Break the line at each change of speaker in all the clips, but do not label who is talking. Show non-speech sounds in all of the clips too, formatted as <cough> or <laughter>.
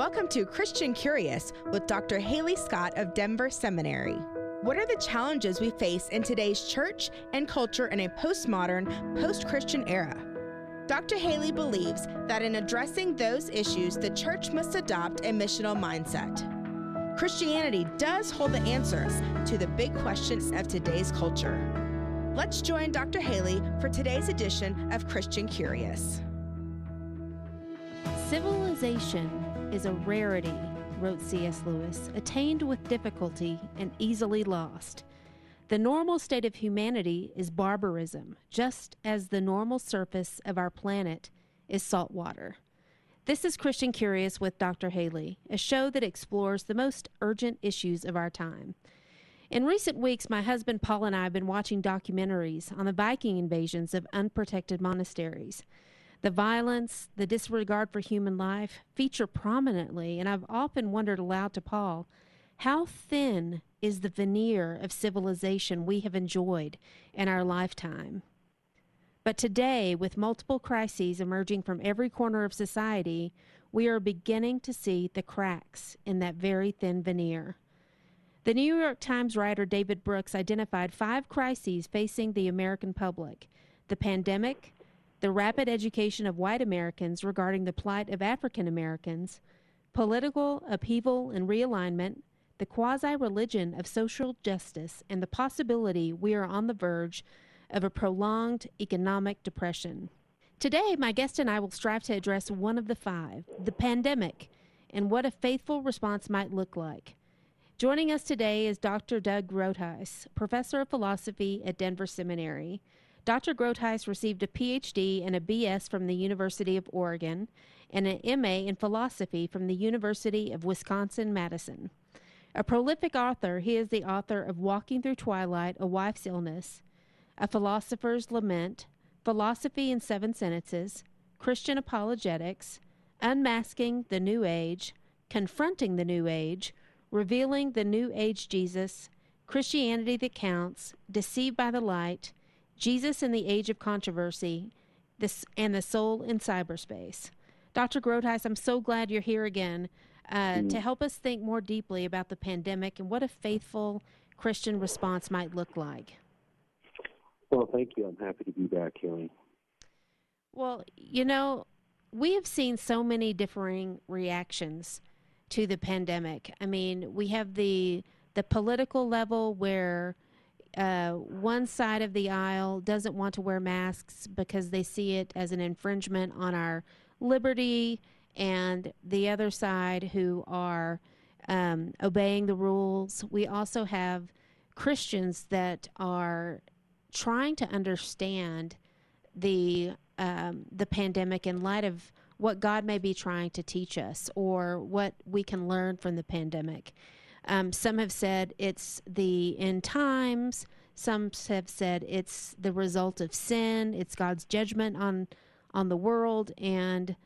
Welcome to Christian Curious with Dr. Halee Scott of Denver Seminary. What are the challenges we face in today's church and culture in a postmodern, post Christian era? Dr. Halee believes that in addressing those issues, the church must adopt a missional mindset. Christianity does hold the answers to the big questions of today's culture. Let's join Dr. Halee for today's edition of Christian Curious.
Civilization is a rarity, wrote C.S. Lewis, attained with difficulty and easily lost. The normal state of humanity is barbarism, just as the normal surface of our planet is salt water. This is Christian Curious with Dr. Halee, a show that explores the most urgent issues of our time. In recent weeks, my husband Paul and I have been watching documentaries on the Viking invasions of unprotected monasteries. The violence, the disregard for human life feature prominently, and I've often wondered aloud to Paul how thin is the veneer of civilization we have enjoyed in our lifetime? But today, with multiple crises emerging from every corner of society, we are beginning to see the cracks in that very thin veneer. The New York Times writer David Brooks identified five crises facing the American public the pandemic, the rapid education of white Americans regarding the plight of African Americans, political upheaval and realignment, the quasi religion of social justice, and the possibility we are on the verge of a prolonged economic depression. Today, my guest and I will strive to address one of the five the pandemic and what a faithful response might look like. Joining us today is Dr. Doug Groothuis, professor of philosophy at Denver Seminary. Dr. Groothuis received a PhD and a BS from the University of Oregon and an MA in philosophy from the University of Wisconsin Madison. A prolific author, he is the author of Walking Through Twilight, A Wife's Illness, A Philosopher's Lament, Philosophy in Seven Sentences, Christian Apologetics, Unmasking the New Age, Confronting the New Age, Revealing the New Age Jesus, Christianity That Counts, Deceived by the Light, Jesus in the Age of Controversy, this, and the Soul in Cyberspace. Dr. Groothuis, I'm so glad you're here again uh, mm. to help us think more deeply about the pandemic and what a faithful Christian response might look like.
Well, thank you. I'm happy to be back, Kelly.
Well, you know, we have seen so many differing reactions to the pandemic. I mean, we have the the political level where uh, one side of the aisle doesn't want to wear masks because they see it as an infringement on our liberty, and the other side who are um, obeying the rules. We also have Christians that are trying to understand the um, the pandemic in light of what God may be trying to teach us or what we can learn from the pandemic. Um, some have said it's the end times. Some have said it's the result of sin. It's God's judgment on on the world. And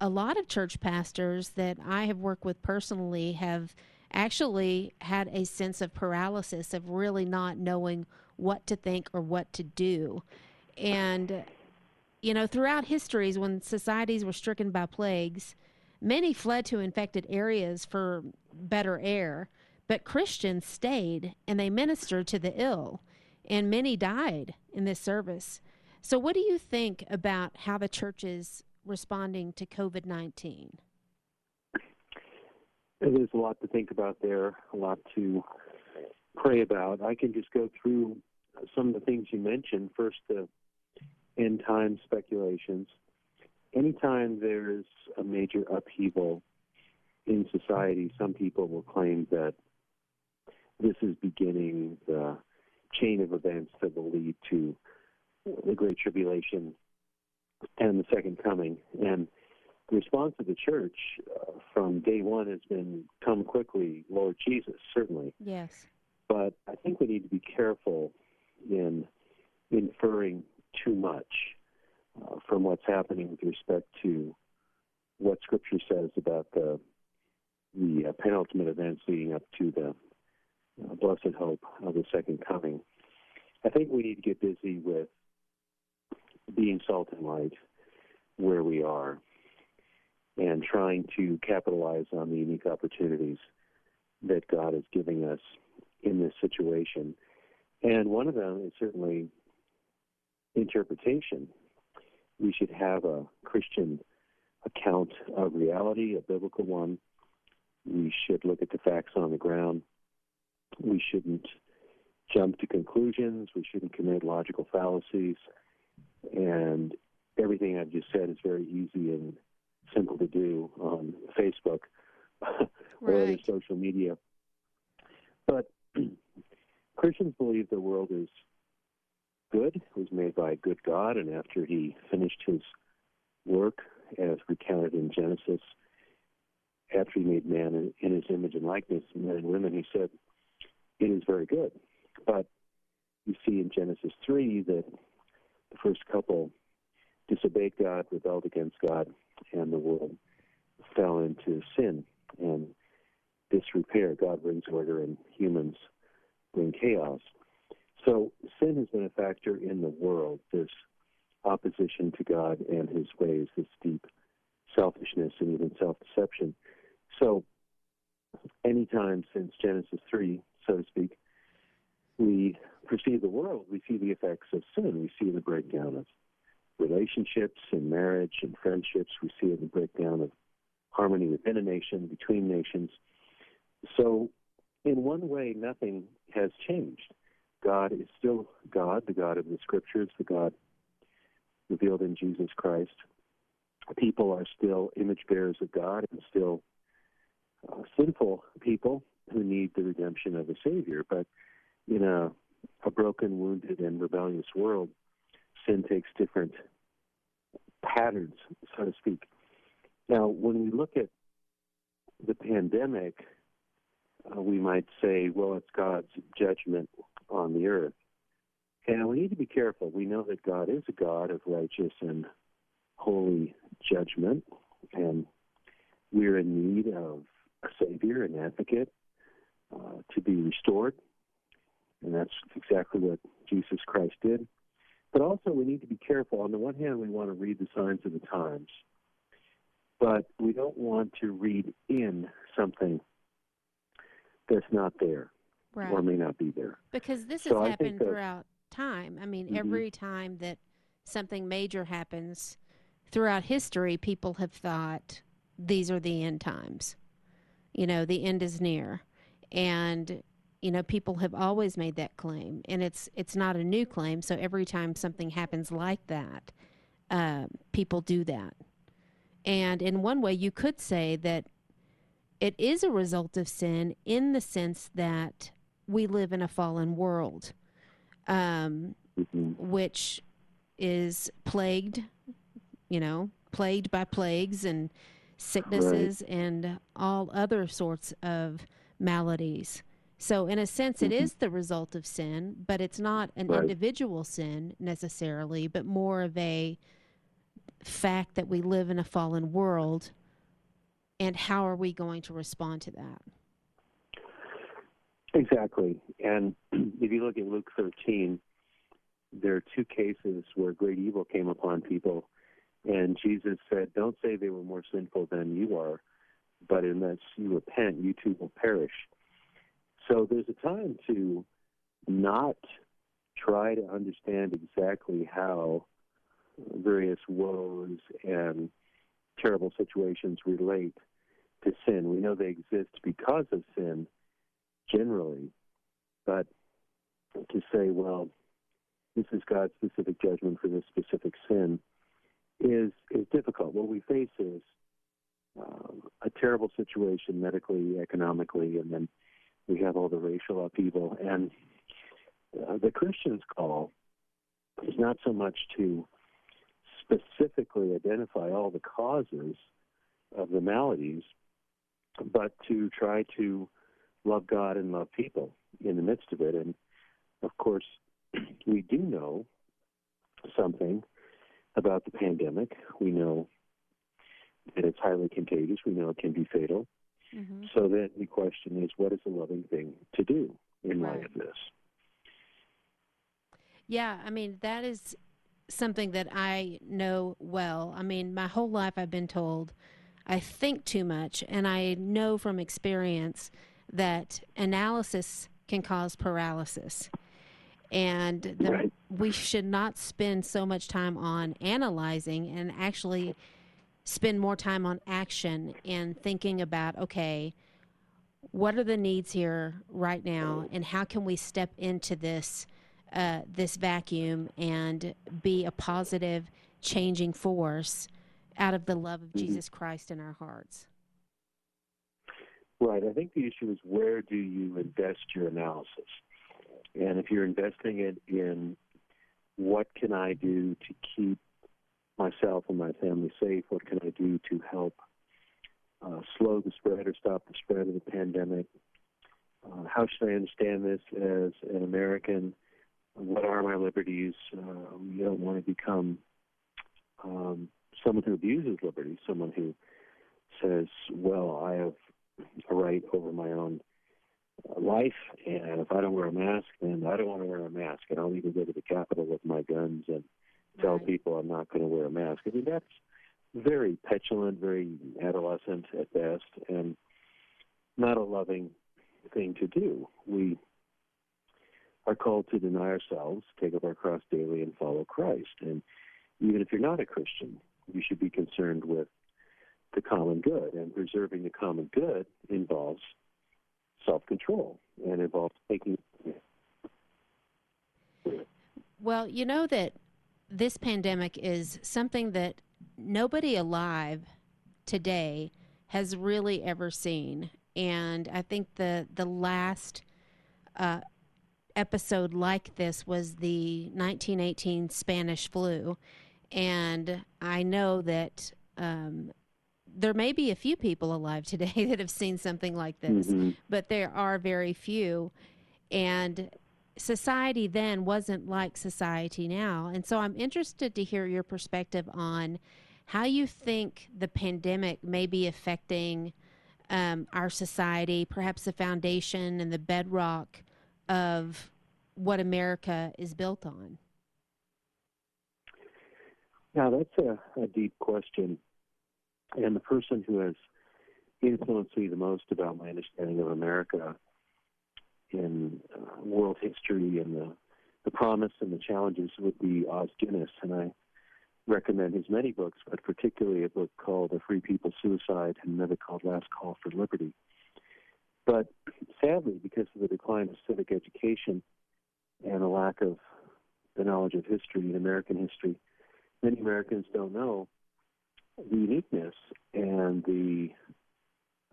a lot of church pastors that I have worked with personally have actually had a sense of paralysis of really not knowing what to think or what to do. And you know, throughout histories when societies were stricken by plagues, Many fled to infected areas for better air, but Christians stayed and they ministered to the ill, and many died in this service. So, what do you think about how the church is responding to COVID 19?
There's a lot to think about there, a lot to pray about. I can just go through some of the things you mentioned. First, the end time speculations anytime there's a major upheaval in society, some people will claim that this is beginning the chain of events that will lead to the Great Tribulation and the Second Coming. And the response of the church uh, from day one has been, Come quickly, Lord Jesus, certainly.
Yes.
But I think we need to be careful in inferring too much uh, from what's happening with respect to what Scripture says about the the uh, penultimate events leading up to the uh, blessed hope of the second coming. I think we need to get busy with being salt and light where we are. and trying to capitalize on the unique opportunities that God is giving us in this situation. And one of them is certainly interpretation. We should have a Christian account of reality, a biblical one. We should look at the facts on the ground. We shouldn't jump to conclusions. We shouldn't commit logical fallacies. And everything I've just said is very easy and simple to do on Facebook <laughs> or
Right.
other social media. But <clears throat> Christians believe the world is good, was made by a good God, and after he finished his work, as recounted in Genesis, after he made man in, his image and likeness, men and women, he said, It is very good. But you see in Genesis 3 that the first couple disobeyed God, rebelled against God, and the world fell into sin and disrepair. God brings order, and humans bring chaos. So sin has been a factor in the world, this opposition to God and his ways, this deep selfishness and even self deception. So, anytime since Genesis 3, so to speak, we perceive the world, we see the effects of sin. We see the breakdown of relationships and marriage and friendships. We see the breakdown of harmony within a nation, between nations. So, in one way, nothing has changed. God is still God, the God of the Scriptures, the God revealed in Jesus Christ. People are still image bearers of God and still uh, sinful people who need the redemption of a Savior. But in a, a broken, wounded, and rebellious world, sin takes different patterns, so to speak. Now, when we look at the pandemic, uh, we might say, well, it's God's judgment on the earth. And we need to be careful. We know that God is a God of righteous and holy judgment, and we're in need of a Savior, an advocate, uh, to be restored. And that's exactly what Jesus Christ did. But also, we need to be careful. On the one hand, we want to read the signs of the times, but we don't want to read in something that's not there
Right.
or may not be there.
Because this
So
has happened
that-
throughout time. I mean,
Mhm.
every time that something major happens throughout history, people have thought these are the end times. You know, the end is near. And you know, people have always made that claim, and it's it's not a new claim. So every time something happens like that, uh, people do that. And in one way, you could say that it is a result of sin in the sense that we live in a fallen world, um,
hmm
which is plagued, you know, plagued by plagues and sicknesses and all other sorts of maladies. So, in a sense, it
Mhm.
is the result of sin, but it's not an
Right.
individual sin necessarily, but more of a fact that we live in a fallen world. And how are we going to respond to that?
Exactly. And <clears throat> if you look at Luke 13, there are two cases where great evil came upon people. And Jesus said, Don't say they were more sinful than you are, but unless you repent, you too will perish. So there's a time to not try to understand exactly how various woes and terrible situations relate to sin. We know they exist because of sin generally, but to say, well, this is God's specific judgment for this specific sin is is difficult. What we face is um, a terrible situation medically, economically, and then we have all the racial upheaval. And uh, the Christian's call is not so much to specifically identify all the causes of the maladies, but to try to love God and love people in the midst of it. And of course, <clears throat> we do know something about the pandemic. We know that it's highly contagious. We know it can be fatal.
Mm-hmm.
So then the question is, what is a loving thing to do in light of this?
Yeah, I mean, that is something that I know well. I mean, my whole life I've been told I think too much, and I know from experience that analysis can cause paralysis. And the,
Right.
we should not spend so much time on analyzing and actually spend more time on action and thinking about okay, what are the needs here right now, and how can we step into this uh, this vacuum and be a positive, changing force out of the love of
Mhm.
Jesus Christ in our hearts.
Right. I think the issue is where do you invest your analysis? And if you're investing it in what can I do to keep myself and my family safe? What can I do to help uh, slow the spread or stop the spread of the pandemic? Uh, how should I understand this as an American? What are my liberties? Uh, you don't want to become um, someone who abuses liberty, someone who says, well, I have a right over my own uh, life, and if I don't wear a mask, then I don't want to wear a mask, and I'll even go to the Capitol with my guns and tell
Right.
people I'm not going to wear a mask. I mean, that's very petulant, very adolescent at best, and not a loving thing to do. We are called to deny ourselves, take up our cross daily, and follow Christ. And even if you're not a Christian, you should be concerned with the common good. And preserving the common good involves self control and involves taking.
Well, you know that this pandemic is something that nobody alive today has really ever seen, and I think the the last uh, episode like this was the 1918 Spanish flu, and I know that. Um, there may be a few people alive today <laughs> that have seen something like this,
Mhm.
but there are very few. And society then wasn't like society now. And so I'm interested to hear your perspective on how you think the pandemic may be affecting um, our society, perhaps the foundation and the bedrock of what America is built on.
Now, that's a, a deep question. And the person who has influenced me the most about my understanding of America in uh, world history and the, the promise and the challenges would be Os Guinness. And I recommend his many books, but particularly a book called The Free People's Suicide and another called Last Call for Liberty. But sadly, because of the decline of civic education and a lack of the knowledge of history and American history, many Americans don't know the uniqueness and the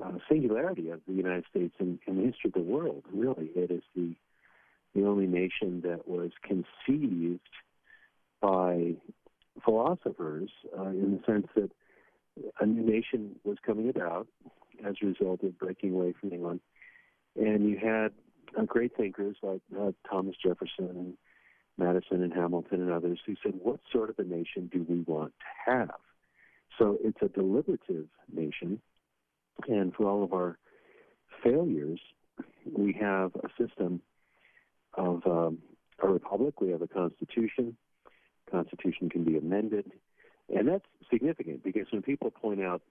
uh, singularity of the United States in, the history of the world. Really, it is the the only nation that was conceived by philosophers uh, in the sense that a new nation was coming about as a result of breaking away from England, and you had uh, great thinkers like uh, Thomas Jefferson and Madison and Hamilton and others who said, "What sort of a nation do we want to have?" So it's a deliberative nation, and for all of our failures, we have a system of um, a republic. We have a constitution. Constitution can be amended, and that's significant because when people point out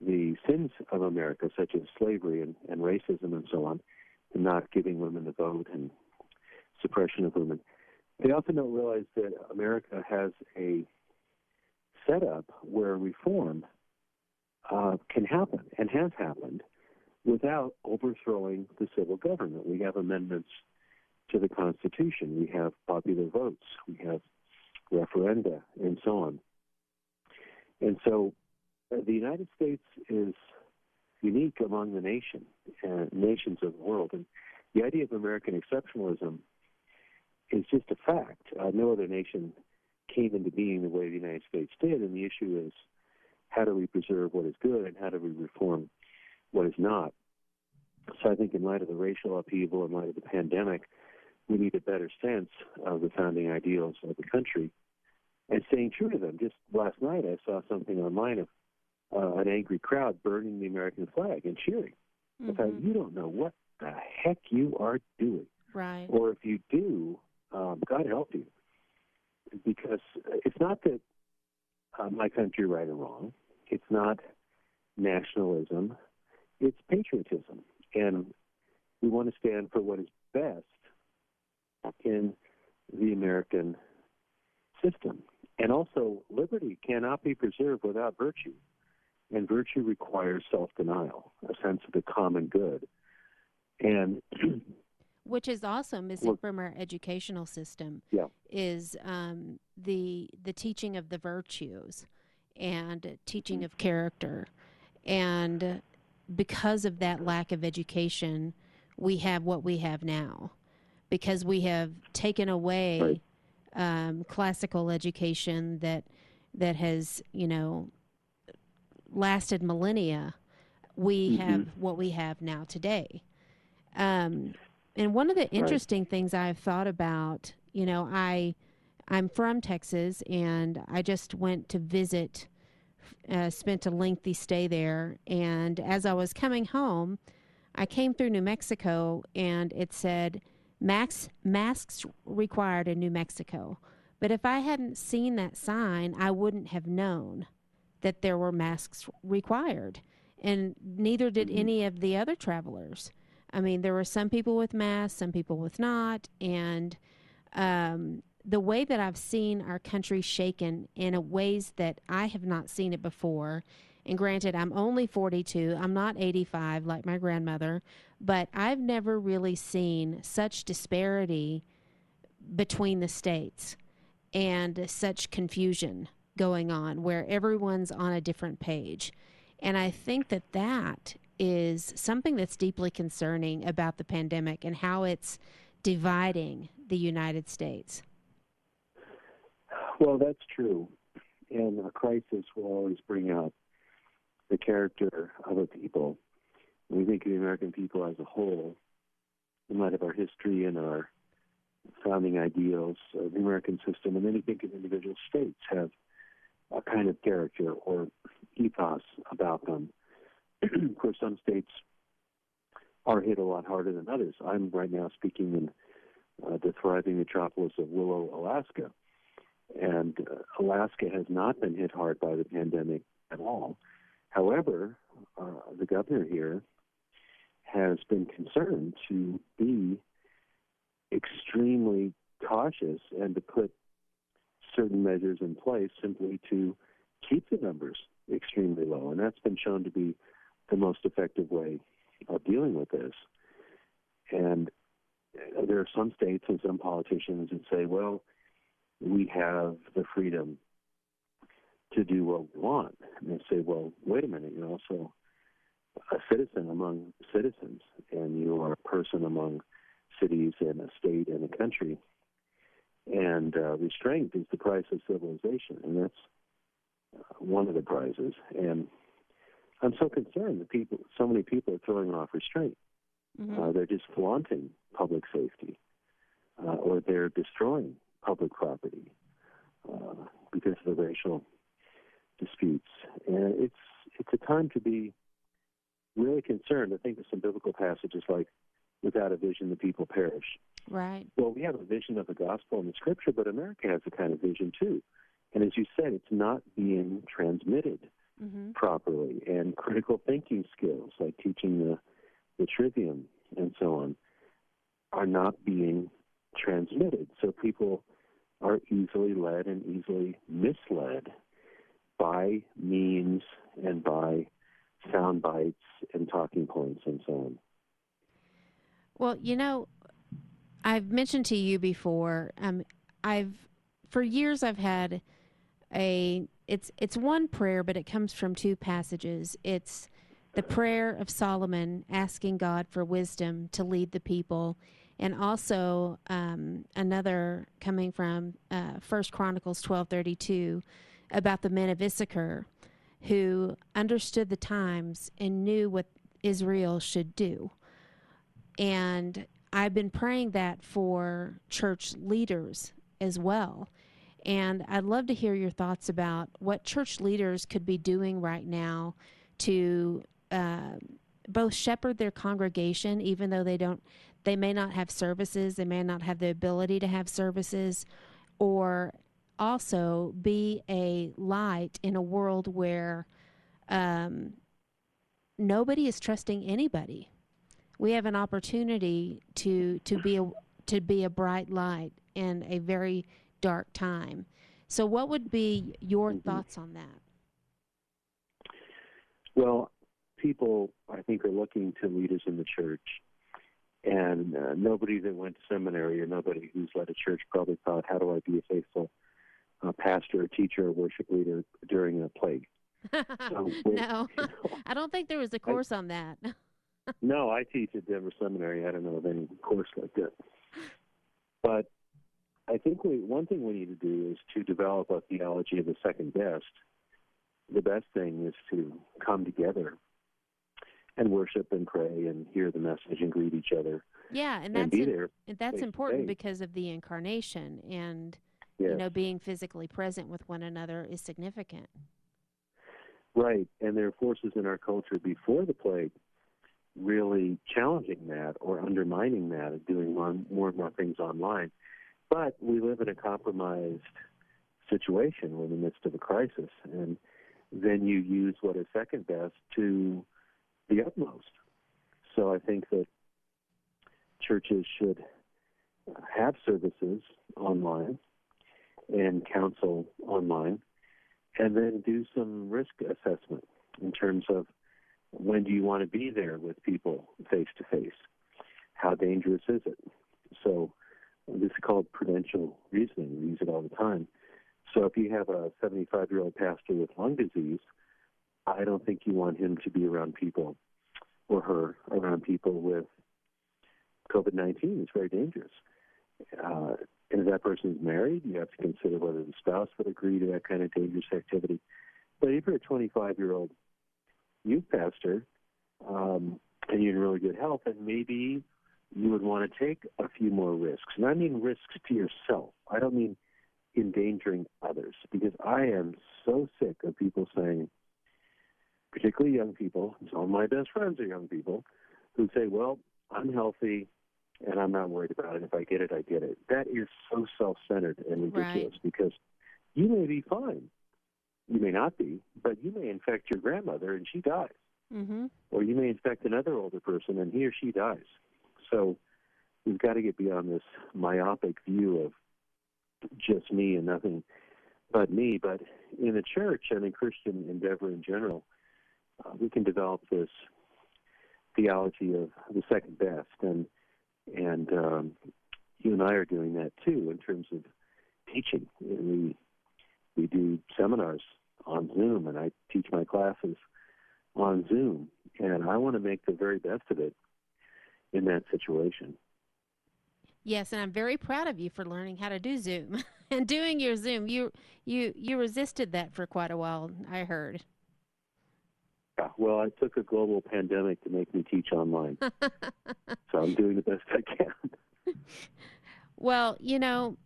the sins of America, such as slavery and, and racism and so on, and not giving women the vote and suppression of women, they often don't realize that America has a setup where reform uh, can happen and has happened without overthrowing the civil government. We have amendments to the Constitution. We have popular votes. We have referenda and so on. And so uh, the United States is unique among the nation, uh, nations of the world. And the idea of American exceptionalism is just a fact. Uh, no other nation came into being the way the United States did, and the issue is how do we preserve what is good and how do we reform what is not. So I think in light of the racial upheaval, in light of the pandemic, we need a better sense of the founding ideals of the country and staying true to them. Just last night, I saw something online of uh, an angry crowd burning the American flag and cheering. I thought,
Mhm.
you don't know what the heck you are doing.
Right.
Or if you do, um, God help you. Because it's not that uh, my country right or wrong. It's not nationalism, it's patriotism. And we want to stand for what is best in the American system. And also, liberty cannot be preserved without virtue. And virtue requires self denial, a sense of the common good. And <clears throat>
which is also missing from our educational system
yeah.
is um, the the teaching of the virtues and teaching of character and because of that lack of education we have what we have now because we have taken away
right.
um, classical education that that has you know lasted millennia we mm-hmm. have what we have now today um, and one of the interesting right. things I've thought about, you know, I I'm from Texas and I just went to visit uh, spent a lengthy stay there and as I was coming home, I came through New Mexico and it said max masks required in New Mexico. But if I hadn't seen that sign, I wouldn't have known that there were masks required. And neither did mm-hmm. any of the other travelers. I mean, there were some people with masks, some people with not, and um, the way that I've seen our country shaken in ways that I have not seen it before. And granted, I'm only 42, I'm not 85 like my grandmother, but I've never really seen such disparity between the states and such confusion going on where everyone's on a different page. And I think that that is something that's deeply concerning about the pandemic and how it's dividing the United States.
Well, that's true. And a crisis will always bring out the character of a people. We think of the American people as a whole, in light of our history and our founding ideals of the American system, and then you think of individual states have a kind of character or ethos about them <clears throat> of course, some states are hit a lot harder than others. I'm right now speaking in uh, the thriving metropolis of Willow, Alaska. And uh, Alaska has not been hit hard by the pandemic at all. However, uh, the governor here has been concerned to be extremely cautious and to put certain measures in place simply to keep the numbers extremely low. And that's been shown to be the most effective way of dealing with this. And there are some states and some politicians that say, well, we have the freedom to do what we want. And they say, well, wait a minute, you're also a citizen among citizens, and you are a person among cities and a state and a country. And uh, restraint is the price of civilization, and that's uh, one of the prizes. And I'm so concerned that people, so many people are throwing off restraint. Mm-hmm. Uh, they're just flaunting public safety, uh, or they're destroying public property uh, because of the racial disputes. And it's it's a time to be really concerned. I think of some biblical passages like, "Without a vision, the people perish."
Right.
Well, we have a vision of the gospel in the scripture, but America has a kind of vision too. And as you said, it's not being transmitted mm-hmm. properly, and critical thinking skills like teaching the, the trivium and so on are not being transmitted. So people are easily led and easily misled by memes and by sound bites and talking points and so on.
Well, you know, I've mentioned to you before. Um, I've for years I've had a it's it's one prayer, but it comes from two passages. It's the prayer of Solomon asking God for wisdom to lead the people, and also um, another coming from uh, First Chronicles twelve thirty two about the men of Issachar who understood the times and knew what Israel should do. And I've been praying that for church leaders as well and I'd love to hear your thoughts about what church leaders could be doing right now to uh, both shepherd their congregation, even though they don't, they may not have services, they may not have the ability to have services, or also be a light in a world where um, nobody is trusting anybody. We have an opportunity to to be a to be a bright light in a very dark time. So, what would be your mm-hmm. thoughts on that?
Well, people, I think, are looking to leaders in the church. And uh, nobody that went to seminary or nobody who's led a church probably thought, how do I be a faithful uh, pastor, or teacher, or worship leader during a plague? <laughs>
So <laughs> no, <laughs> I don't think there was a course I, on that.
no, I teach at Denver Seminary. I don't know of any course like that. But I think we, one thing we need to do is to develop a theology of the second best. The best thing is to come together and worship and pray and hear the message and greet each other.
Yeah, and that's in, and that's important because of the incarnation and yes. you know being physically present with one another is significant.
Right, and there are forces in our culture before the plague really challenging that or undermining that and doing more, more and more things online. But we live in a compromised situation. We're in the midst of a crisis, and then you use what is second best to the utmost. So I think that churches should have services online and counsel online, and then do some risk assessment in terms of when do you want to be there with people face to face? How dangerous is it? So this is called prudential reasoning. We use it all the time. So if you have a 75 year old pastor with lung disease, I don't think you want him to be around people or her around people with COVID 19. It's very dangerous. Uh, and if that person is married, you have to consider whether the spouse would agree to that kind of dangerous activity. But if you're a 25 year old youth pastor um, and you're in really good health, and maybe you would want to take a few more risks. And I mean risks to yourself. I don't mean endangering others because I am so sick of people saying, particularly young people, some of my best friends are young people, who say, well, I'm healthy and I'm not worried about it. If I get it, I get it. That is so self centered and ridiculous
right.
because you may be fine. You may not be, but you may infect your grandmother and she dies.
Mm-hmm.
Or you may infect another older person and he or she dies. So we've got to get beyond this myopic view of just me and nothing but me. But in the church and in Christian endeavor in general, uh, we can develop this theology of the second best, and and um, you and I are doing that too in terms of teaching. We we do seminars on Zoom, and I teach my classes on Zoom, and I want to make the very best of it in that situation.
Yes, and I'm very proud of you for learning how to do Zoom <laughs> and doing your Zoom. You you you resisted that for quite a while, I heard.
Yeah, well, I took a global pandemic to make me teach online. <laughs> so I'm doing the best I can.
well, you know,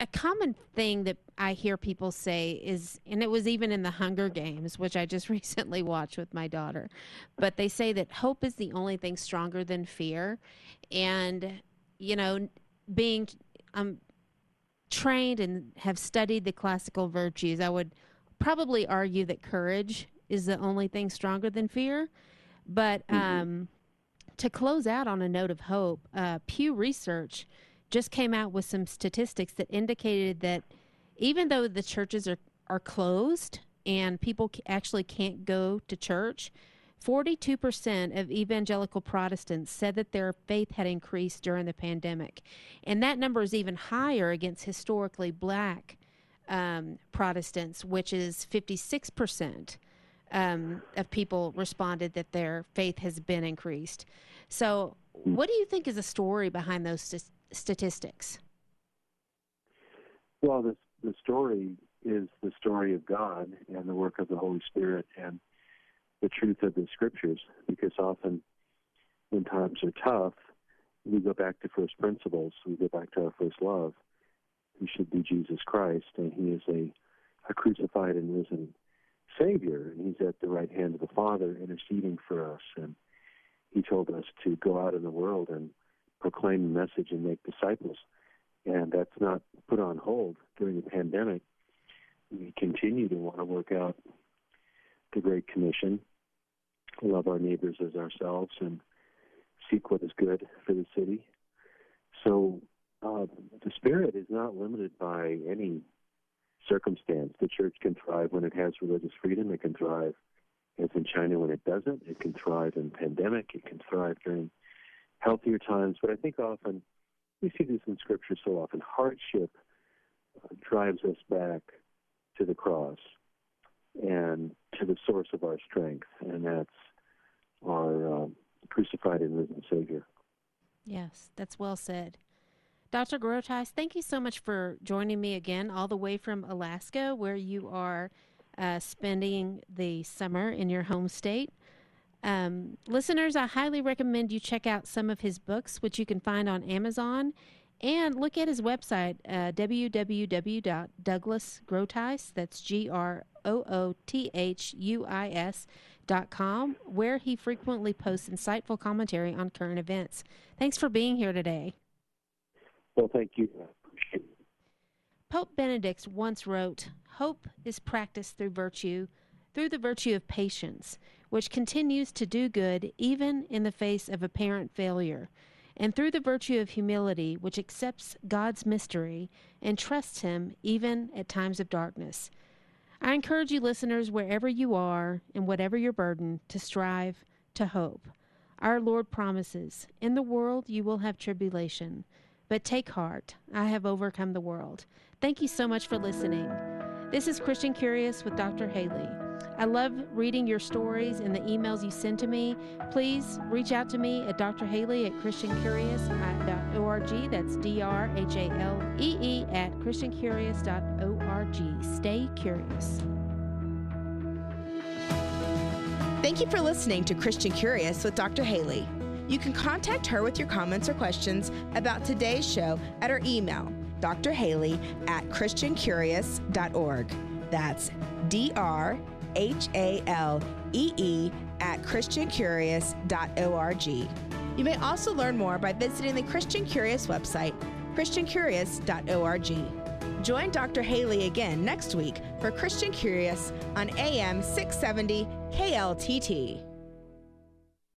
a common thing that I hear people say is, and it was even in the Hunger Games, which I just <laughs> recently watched with my daughter, but they say that hope is the only thing stronger than fear. And, you know, being um, trained and have studied the classical virtues, I would probably argue that courage is the only thing stronger than fear. But mm-hmm. um, to close out on a note of hope, uh, Pew Research just came out with some statistics that indicated that even though the churches are, are closed and people actually can't go to church, 42% of evangelical Protestants said that their faith had increased during the pandemic. And that number is even higher against historically black um, Protestants, which is 56% um, of people responded that their faith has been increased. So, what do you think is the story behind those st- statistics?
Well, the, the story is the story of God and the work of the Holy Spirit and the truth of the scriptures, because often when times are tough, we go back to first principles, we go back to our first love, who should be Jesus Christ, and he is a, a crucified and risen Savior, and he's at the right hand of the Father interceding for us. And he told us to go out in the world and proclaim the message and make disciples. And that's not put on hold during the pandemic. We continue to want to work out the Great Commission love our neighbors as ourselves and seek what is good for the city. So uh, the Spirit is not limited by any circumstance. The church can thrive when it has religious freedom. It can thrive, as in China, when it doesn't. It can thrive in pandemic. It can thrive during healthier times. But I think often we see this in Scripture so often. Hardship uh, drives us back to the cross and to the source of our strength, and that's our um, crucified and risen Savior.
Yes, that's well said. Dr. Groothuis, thank you so much for joining me again, all the way from Alaska, where you are uh, spending the summer in your home state. Um, listeners, I highly recommend you check out some of his books, which you can find on Amazon, and look at his website, uh, www.douglasgroothuis, that's G R O O T H U I S dot com, where he frequently posts insightful commentary on current events. Thanks for being here today.
Well, thank you. I appreciate it.
Pope Benedict once wrote, Hope is practiced through virtue, through the virtue of patience, which continues to do good even in the face of apparent failure, and through the virtue of humility, which accepts God's mystery and trusts Him even at times of darkness. I encourage you, listeners, wherever you are and whatever your burden, to strive to hope. Our Lord promises, In the world you will have tribulation but take heart, I have overcome the world. Thank you so much for listening. This is Christian Curious with Dr. Halee. I love reading your stories and the emails you send to me. Please reach out to me at Dr. Halee at ChristianCurious.org. That's D R H A L E E at ChristianCurious.org. Stay curious.
Thank you for listening to Christian Curious with Dr. Halee. You can contact her with your comments or questions about today's show at her email, drhalee at christiancurious.org. That's D R H A L E E at christiancurious.org. You may also learn more by visiting the Christian Curious website, christiancurious.org. Join Dr. Halee again next week for Christian Curious on AM 670 KLTT.